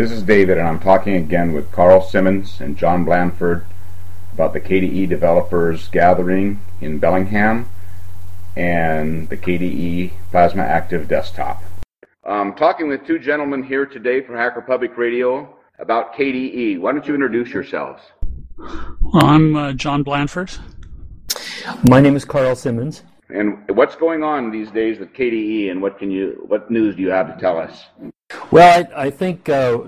This is David, and I'm talking again with Carl Symons and John Blanford about the KDE Developers Gathering in Bellingham and the KDE Plasma Active Desktop. I'm talking with two gentlemen here today from Hacker Public Radio about KDE. Why don't you introduce yourselves? Well, I'm uh, John Blanford. My name is Carl Symons. And what's going on these days with KDE, and what can you, what news do you have to tell us? Well, I, I think uh,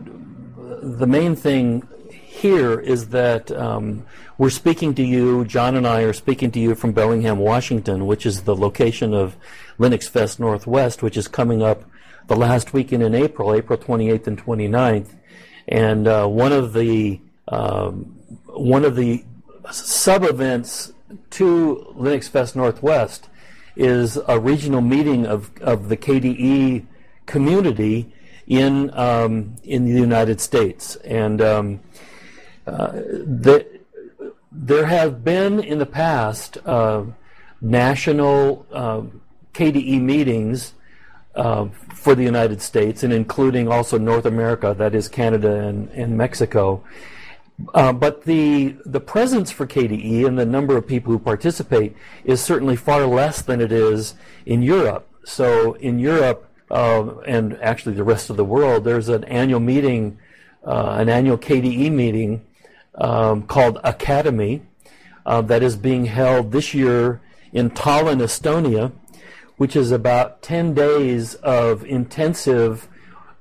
the main thing here is that um, we're speaking to you. John and I are speaking to you from Bellingham, Washington, which is the location of Linux Fest Northwest, which is coming up the last weekend in April, April 28th and 29th. And uh, one of the um, one of the sub events to Linux Fest Northwest is a regional meeting of, of the KDE community in um, in the United States, and um, uh, the, there have been in the past uh, national uh, KDE meetings for the United States, and including also North America, that is Canada and, and Mexico. Uh, but the the presence for KDE and the number of people who participate is certainly far less than it is in Europe. So in Europe uh, and actually the rest of the world, there's an annual meeting, uh, an annual KDE meeting um, called Akademy uh, that is being held this year in Tallinn, Estonia, which is about 10 days of intensive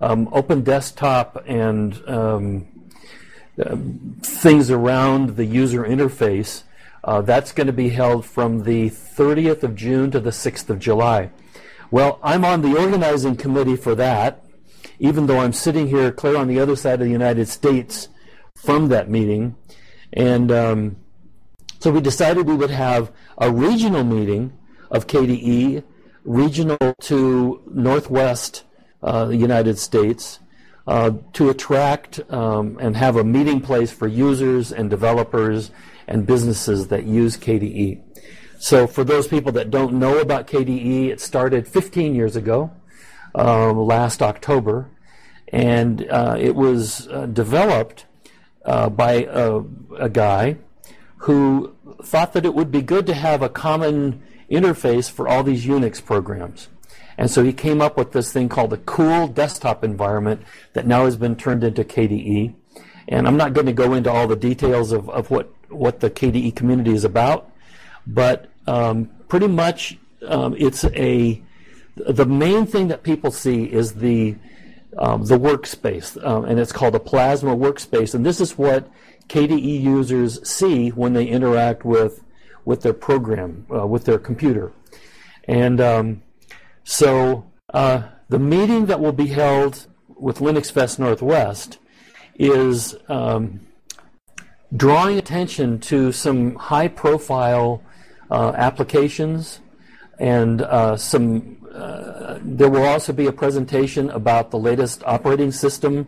um, open desktop and um, things around the user interface. Uh, that's going to be held from the 30th of June to the 6th of July. Well, I'm on the organizing committee for that, even though I'm sitting here clear on the other side of the United States from that meeting. And um, so we decided we would have a regional meeting of KDE, regional to Northwest uh, United States, uh, to attract um, and have a meeting place for users and developers and businesses that use KDE. So for those people that don't know about KDE, it started 15 years ago, uh, last October, and uh, it was uh, developed uh, by a, a guy who thought that it would be good to have a common interface for all these Unix programs. And so he came up with this thing called the Kool Desktop Environment that now has been turned into KDE. And I'm not going to go into all the details of, of what, what the KDE community is about, but um, pretty much um, it's a the main thing that people see is the um, the workspace, um, and it's called a Plasma workspace. And this is what KDE users see when they interact with with their program, uh, with their computer. And um, so uh, the meeting that will be held with Linux Fest Northwest is um, drawing attention to some high profile uh, applications and uh, some uh, there will also be a presentation about the latest operating system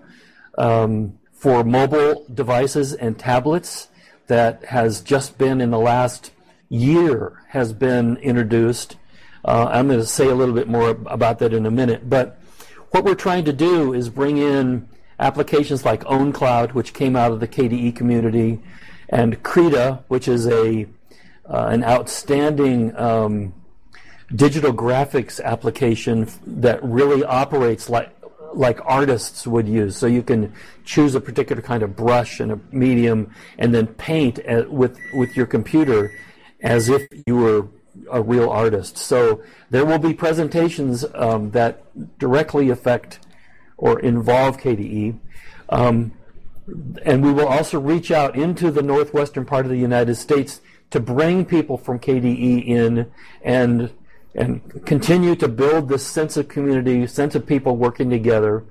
um, for mobile devices and tablets that has just been in the last year has been introduced uh, I'm going to say a little bit more about that in a minute. But what we're trying to do is bring in applications like OwnCloud, which came out of the KDE community, and Krita, which is a uh, an outstanding um, digital graphics application that really operates like like artists would use. So you can choose a particular kind of brush and a medium, and then paint at, with with your computer as if you were a real artist. So there will be presentations um, that directly affect or involve KDE. Um, and we will also reach out into the northwestern part of the United States to bring people from KDE in and and continue to build this sense of community, sense of people working together.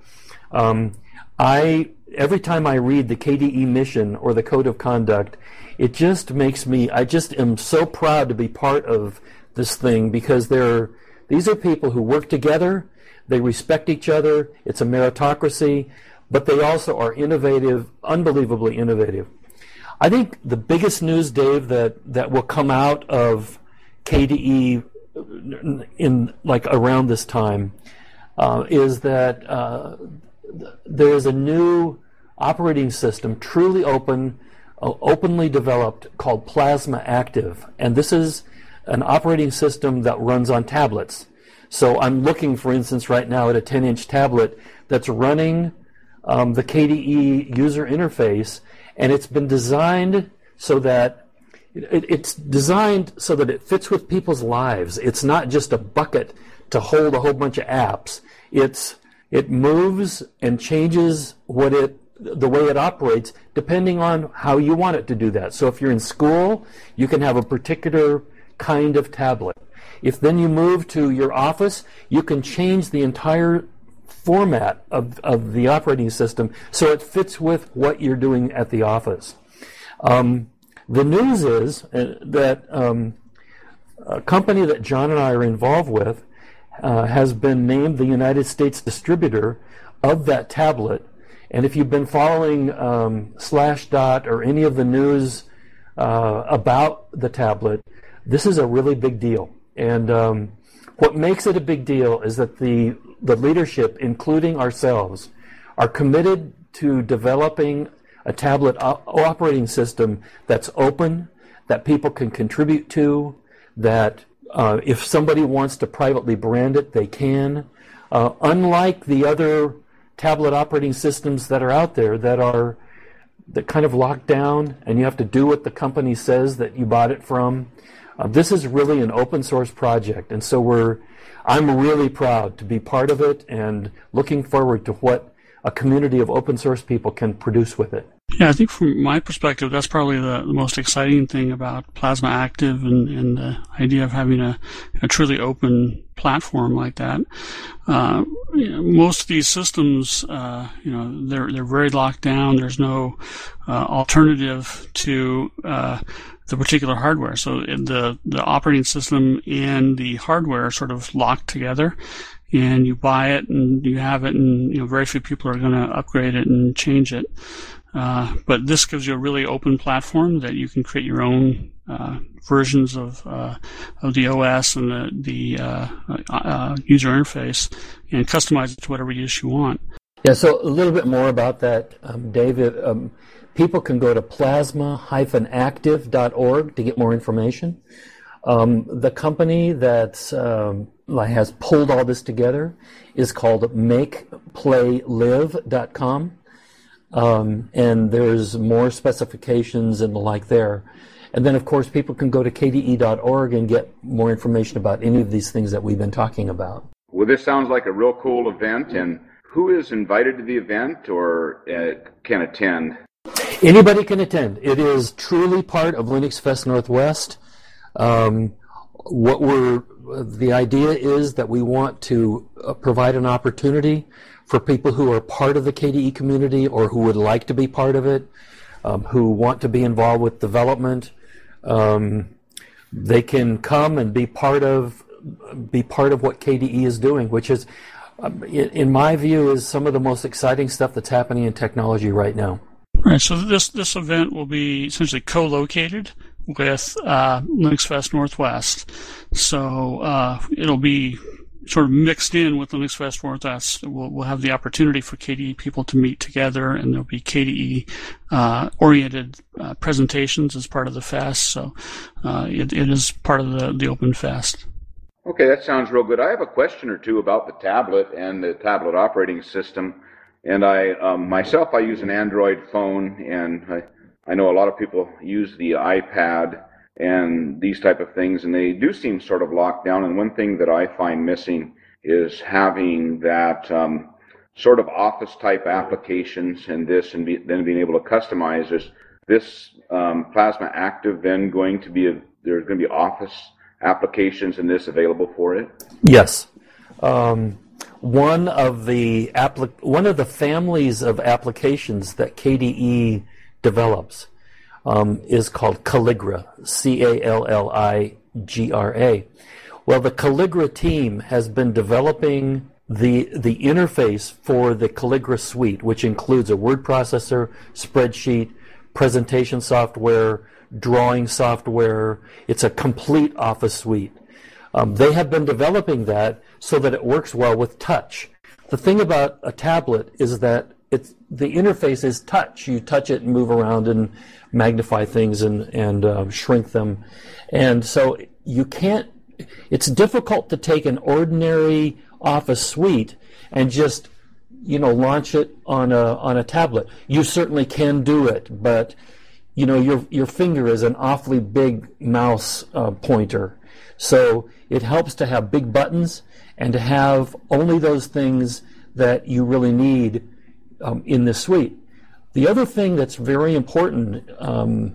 Um, I every time I read the KDE mission or the code of conduct, it just makes me, I just am so proud to be part of this thing because they're, these are people who work together, they respect each other, it's a meritocracy, but they also are innovative, unbelievably innovative. I think the biggest news, Dave, that, that will come out of KDE in like around this time uh, is that uh, there is a new operating system, truly open, uh, openly developed, called Plasma Active, and this is an operating system that runs on tablets. So I'm looking, for instance, right now at a 10-inch tablet that's running um, the KDE user interface, and it's been designed so that it, it's designed so that it fits with people's lives. It's not just a bucket to hold a whole bunch of apps. It's it moves and changes what it the way it operates depending on how you want it to do that. So if you're in school, you can have a particular kind of tablet. If then you move to your office, you can change the entire format of, of the operating system so it fits with what you're doing at the office. Um, the news is uh, that um, a company that John and I are involved with uh, has been named the United States distributor of that tablet. And if you've been following um, Slashdot or any of the news uh, about the tablet, this is a really big deal. And um, what makes it a big deal is that the, the leadership, including ourselves, are committed to developing a tablet operating system that's open, that people can contribute to, that uh, if somebody wants to privately brand it, they can. Uh, unlike the other tablet operating systems that are out there that are that kind of locked down and you have to do what the company says that you bought it from. Uh, this is really an open source project, and so we're I'm really proud to be part of it and looking forward to what a community of open source people can produce with it. Yeah, I think from my perspective, that's probably the, the most exciting thing about Plasma Active and, and the idea of having a, a truly open platform like that. Uh, you know, most of these systems, uh, you know, they're they're very locked down. There's no uh, alternative to uh, the particular hardware. So the the operating system and the hardware are sort of locked together and you buy it and you have it, and you know very few people are going to upgrade it and change it. Uh, but this gives you a really open platform that you can create your own uh, versions of uh, of the OS and the, the uh, uh, user interface and customize it to whatever use you want. Yeah, so a little bit more about that, um, David. Um, people can go to plasma-active.org to get more information. Um, the company that um, has pulled all this together is called MakePlayLive.com. Um, and there's more specifications and the like there. And then, of course, people can go to kde.org and get more information about any of these things that we've been talking about. Well, this sounds like a real cool event. And who is invited to the event or uh, can attend? Anybody can attend. It is truly part of Linux Fest Northwest. Um, what we're the idea is that we want to uh, provide an opportunity for people who are part of the KDE community or who would like to be part of it, um, who want to be involved with development. Um, they can come and be part of be part of what KDE is doing, which is, in, in my view, is some of the most exciting stuff that's happening in technology right now. Right. So this this event will be essentially co-located with uh, Linux Fest Northwest. So uh, it'll be sort of mixed in with Linux Fest Northwest. We'll, we'll have the opportunity for KDE people to meet together, and there'll be KDE uh, oriented uh, presentations as part of the fest. So uh, it, it is part of the, the Open Fest. Okay, that sounds real good. I have a question or two about the tablet and the tablet operating system. And I um, myself, I use an Android phone, and I I know a lot of people use the iPad and these type of things, and they do seem sort of locked down. And one thing that I find missing is having that um, sort of office type applications and this, and be, then being able to customize. Is this um, Plasma Active then going to be a, there's going to be office applications in this available for it? Yes. Um, one of the applic- one of the families of applications that KDE develops um, is called Calligra, C A L L I G R A. Well, the Calligra team has been developing the the interface for the Calligra suite, which includes a word processor, spreadsheet, presentation software, drawing software. It's a complete Office suite. Um, they have been developing that so that it works well with touch. the thing about a tablet is that it's the interface is touch. You touch it and move around and magnify things and and uh, shrink them, and so you can't. It's difficult to take an ordinary Office suite and just you know launch it on a on a tablet. You certainly can do it, but you know your your finger is an awfully big mouse uh, pointer, so it helps to have big buttons and to have only those things that you really need um, in this suite. The other thing that's very important um,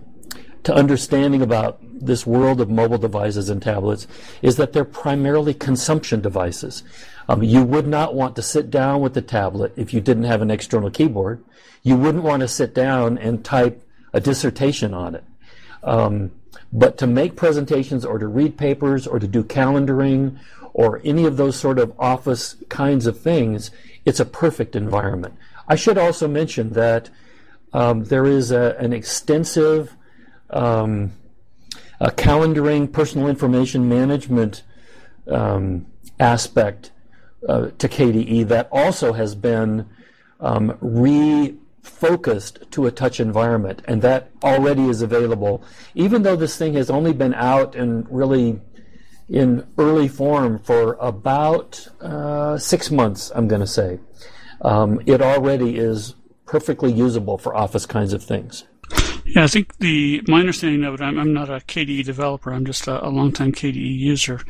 to understanding about this world of mobile devices and tablets is that they're primarily consumption devices. Um, you would not want to sit down with the tablet if you didn't have an external keyboard. You wouldn't want to sit down and type a dissertation on it. Um, but to make presentations or to read papers or to do calendaring or any of those sort of office kinds of things, it's a perfect environment. I should also mention that um, there is a, an extensive um, a calendaring, personal information management um, aspect uh, to KDE that also has been um, refocused to a touch environment, and that already is available. Even though this thing has only been out and really in early form for about uh, six months, I'm going to say, um, it already is perfectly usable for Office kinds of things. Yeah, I think the my understanding of it, I'm, I'm not a KDE developer. I'm just a, a longtime KDE user.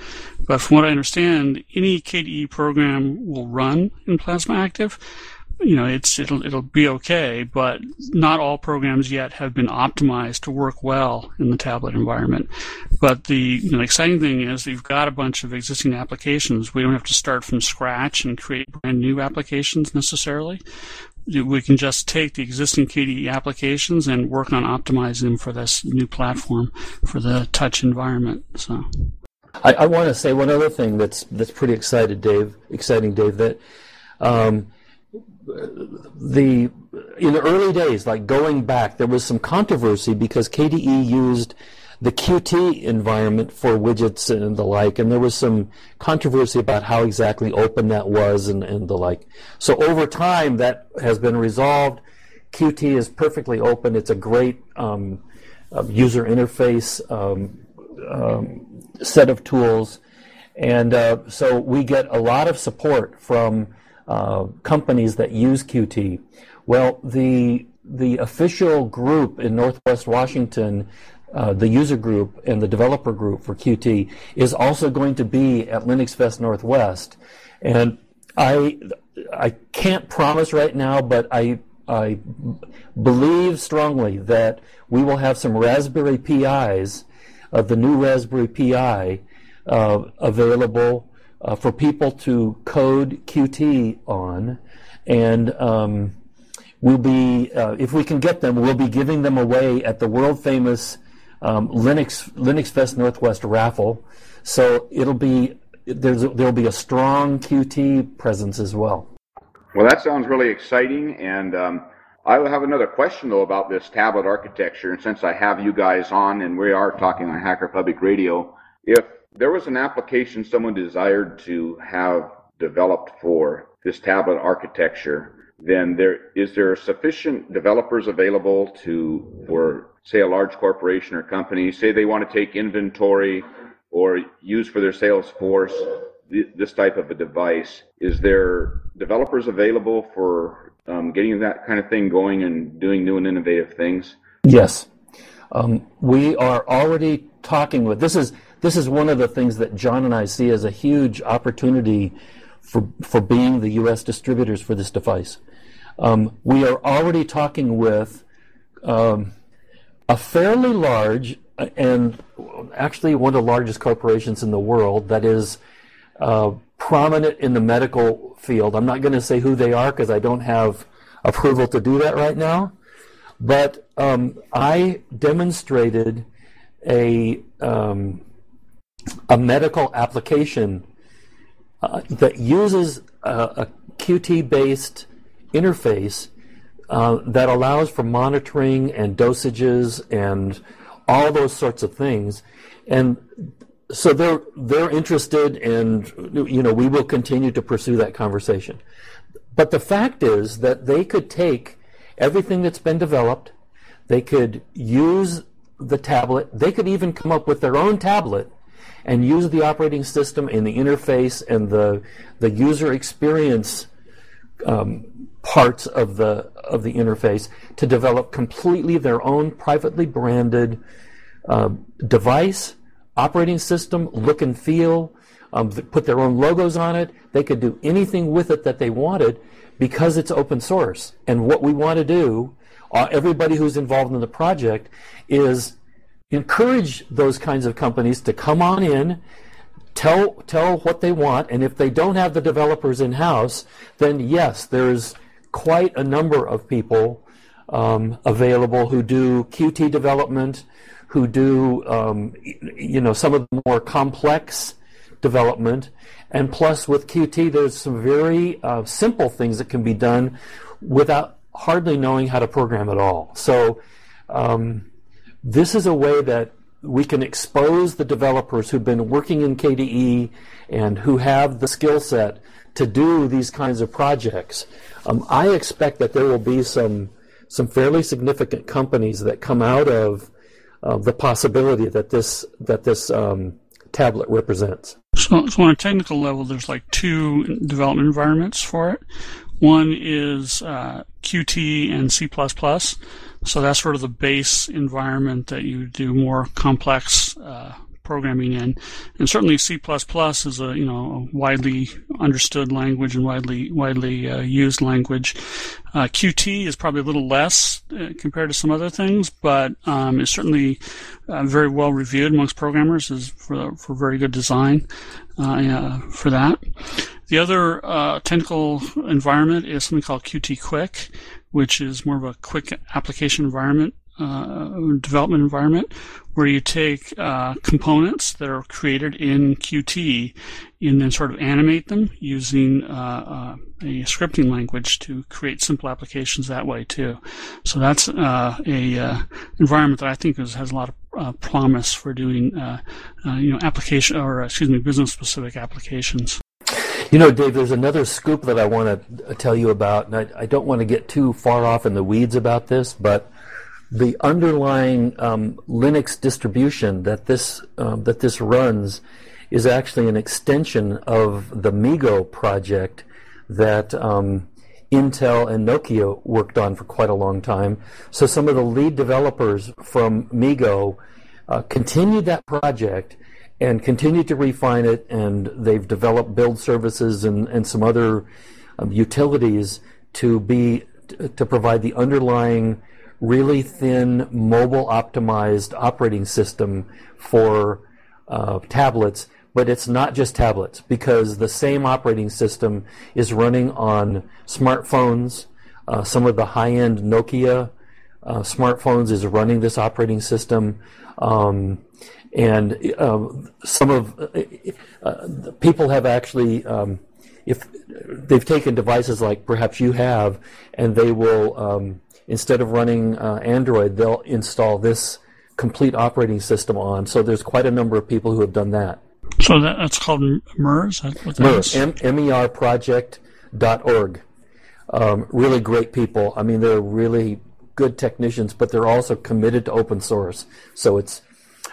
But from what I understand, any KDE program will run in Plasma Active. You know, it's it'll it'll be okay, but not all programs yet have been optimized to work well in the tablet environment. But the you know, exciting thing is you've got a bunch of existing applications. We don't have to start from scratch and create brand new applications necessarily we can just take the existing KDE applications and work on optimizing them for this new platform for the touch environment. So. I, I want to say one other thing that's that's pretty excited, Dave. Exciting, Dave. That um, the in the early days, like going back, there was some controversy because KDE used the Qt environment for widgets and the like, and there was some controversy about how exactly open that was and, and the like. So over time, that has been resolved. Qt is perfectly open. It's a great um, uh, user interface um, um, set of tools. And uh, so we get a lot of support from uh, companies that use Qt. Well, the the official group in Northwest Washington uh, the user group and the developer group for Qt is also going to be at Linux Fest Northwest. And I, I can't promise right now, but I, I believe strongly that we will have some Raspberry Pis, uh, the new Raspberry Pi, uh, available uh, for people to code Qt on. And um, we'll be, uh, if we can get them, we'll be giving them away at the world famous um, Linux Linux Fest Northwest raffle. So it'll be there's there'll be a strong Qt presence as well. Well, that sounds really exciting, and um, I have another question though about this tablet architecture. And since I have you guys on, and we are talking on Hacker Public Radio, if there was an application someone desired to have developed for this tablet architecture, then there is there sufficient developers available to for say, a large corporation or company, say they want to take inventory or use for their sales force this type of a device, is there developers available for um, getting that kind of thing going and doing new and innovative things? Yes. Um, we are already talking with this is this is one of the things that John and I see as a huge opportunity for for being the U.S. distributors for this device. Um, we are already talking with um, a fairly large and actually one of the largest corporations in the world that is uh, prominent in the medical field. I'm not going to say who they are because I don't have approval to do that right now. But um, I demonstrated a um, a medical application uh, that uses a, a Qt based interface uh, that allows for monitoring and dosages and all those sorts of things. And so they're they're interested, and you know we will continue to pursue that conversation. But the fact is that they could take everything that's been developed, they could use the tablet, they could even come up with their own tablet and use the operating system and the interface and the the user experience um, parts of the of the interface to develop completely their own privately branded uh, device, operating system, look and feel, um, put their own logos on it. They could do anything with it that they wanted because it's open source. And what we want to do, uh, everybody who's involved in the project, is encourage those kinds of companies to come on in, tell tell what they want, and if they don't have the developers in house, then yes, there's quite a number of people um, available who do Qt development, who do um, you know some of the more complex development, and plus with Qt, there's some very uh, simple things that can be done without hardly knowing how to program at all. So um, this is a way that we can expose the developers who've been working in KDE and who have the skill set to do these kinds of projects. Um, I expect that there will be some some fairly significant companies that come out of uh, the possibility that this that this um, tablet represents. So, so on a technical level, there's like two development environments for it. One is uh, Qt and C++. So that's sort of the base environment that you do more complex uh, programming in. And certainly C++ is a you know a widely understood language and widely widely uh, used language. Uh, Qt is probably a little less uh, compared to some other things, but um, it's certainly uh, very well reviewed amongst programmers as for for very good design for that. The other uh, technical environment is something called Qt Quick, which is more of a quick application environment uh, development environment where you take uh, components that are created in Qt and then sort of animate them using uh, uh a scripting language to create simple applications that way too. So that's uh, a uh, environment that I think is, has a lot of promise for doing you know application or excuse me business specific applications. You know, Dave, there's another scoop that I want to tell you about, and I, I don't want to get too far off in the weeds about this, but the underlying um, Linux distribution that this um, that this runs is actually an extension of the MeeGo project that um, Intel and Nokia worked on for quite a long time. So some of the lead developers from MeeGo uh, continued that project and continue to refine it, and they've developed build services and, and some other um, utilities to be to provide the underlying really thin mobile optimized operating system for uh, tablets, but it's not just tablets because the same operating system is running on smartphones. Uh, some of the high end Nokia uh, smartphones is running this operating system. Um, and um, some of uh, uh, people have actually um, if they've taken devices like perhaps you have and they will um, instead of running uh, Android, they'll install this complete operating system on. So there's quite a number of people who have done that. So that, that's called MERS? MERS, M-E-R project.org. Um, really great people. I mean, they're really good technicians, but they're also committed to open source. So it's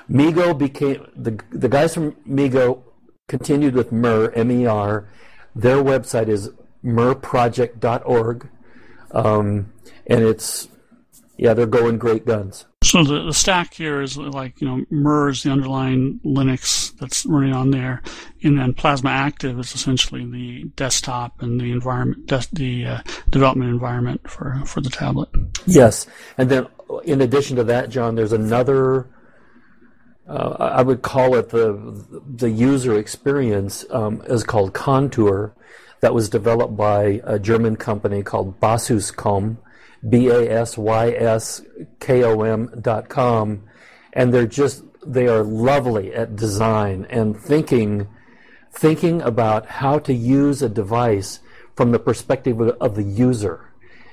MeeGo became the the guys from MeeGo continued with MER M-E-R. Their website is merproject.org. Um, and it's yeah, they're going great guns. So the, the stack here is like you know MERS, the underlying Linux that's running on there, and then Plasma Active is essentially the desktop and the environment, des- the uh, development environment for for the tablet. Yes, and then in addition to that, John, there's another. Uh, I would call it the the user experience um, is called Contour, that was developed by a German company called Basyskom, B A S Y S K O M dot com, and they're just they are lovely at design and thinking thinking about how to use a device from the perspective of the user,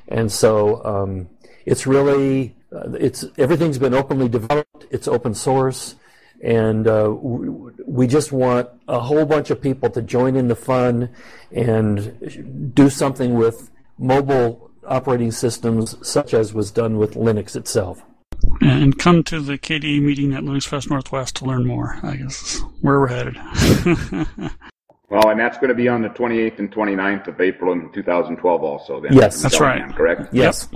and so um, it's really uh, it's everything's been openly developed. It's open source, and uh, we just want a whole bunch of people to join in the fun and do something with mobile operating systems, such as was done with Linux itself. And come to the KDE meeting at Linux Fest Northwest to learn more. I guess where we're headed. well, and that's going to be on the 28th and 29th of April in 2012, also. Then yes, that's right. Correct. Yes.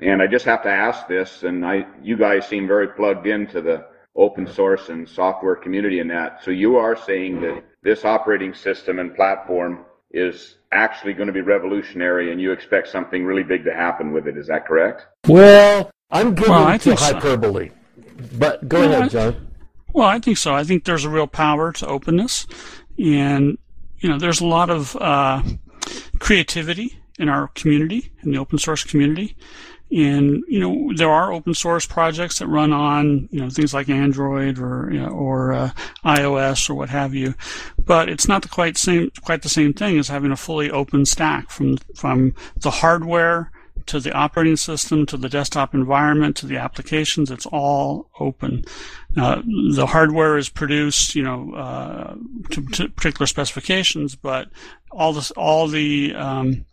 And I just have to ask this, and I, you guys seem very plugged into the open source and software community in that. So you are saying that this operating system and platform is actually going to be revolutionary, and you expect something really big to happen with it. Is that correct? Well, I'm giving well, to hyperbole, so. but go well, ahead, John. Well, I think so. I think there's a real power to openness, and you know, there's a lot of uh, creativity in our community, in the open source community, and you know there are open source projects that run on you know things like Android or you know, or uh, iOS or what have you, but it's not the quite same quite the same thing as having a fully open stack from from the hardware to the operating system to the desktop environment to the applications. It's all open. Uh, the hardware is produced, you know, uh, to, to, particular specifications, but all this all the um,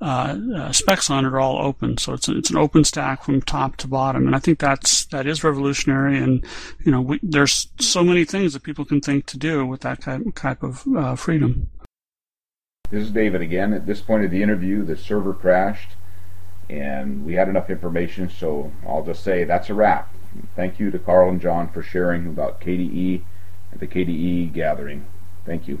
uh, uh, specs on it are all open. So it's a, it's an open stack from top to bottom, and I think that's that is revolutionary. And you know, we, there's so many things that people can think to do with that type, type of uh, freedom. This is David again. At this point of the interview, the server crashed, and we had enough information, so I'll just say that's a wrap. Thank you to Carl and John for sharing about KDE and the KDE gathering. Thank you.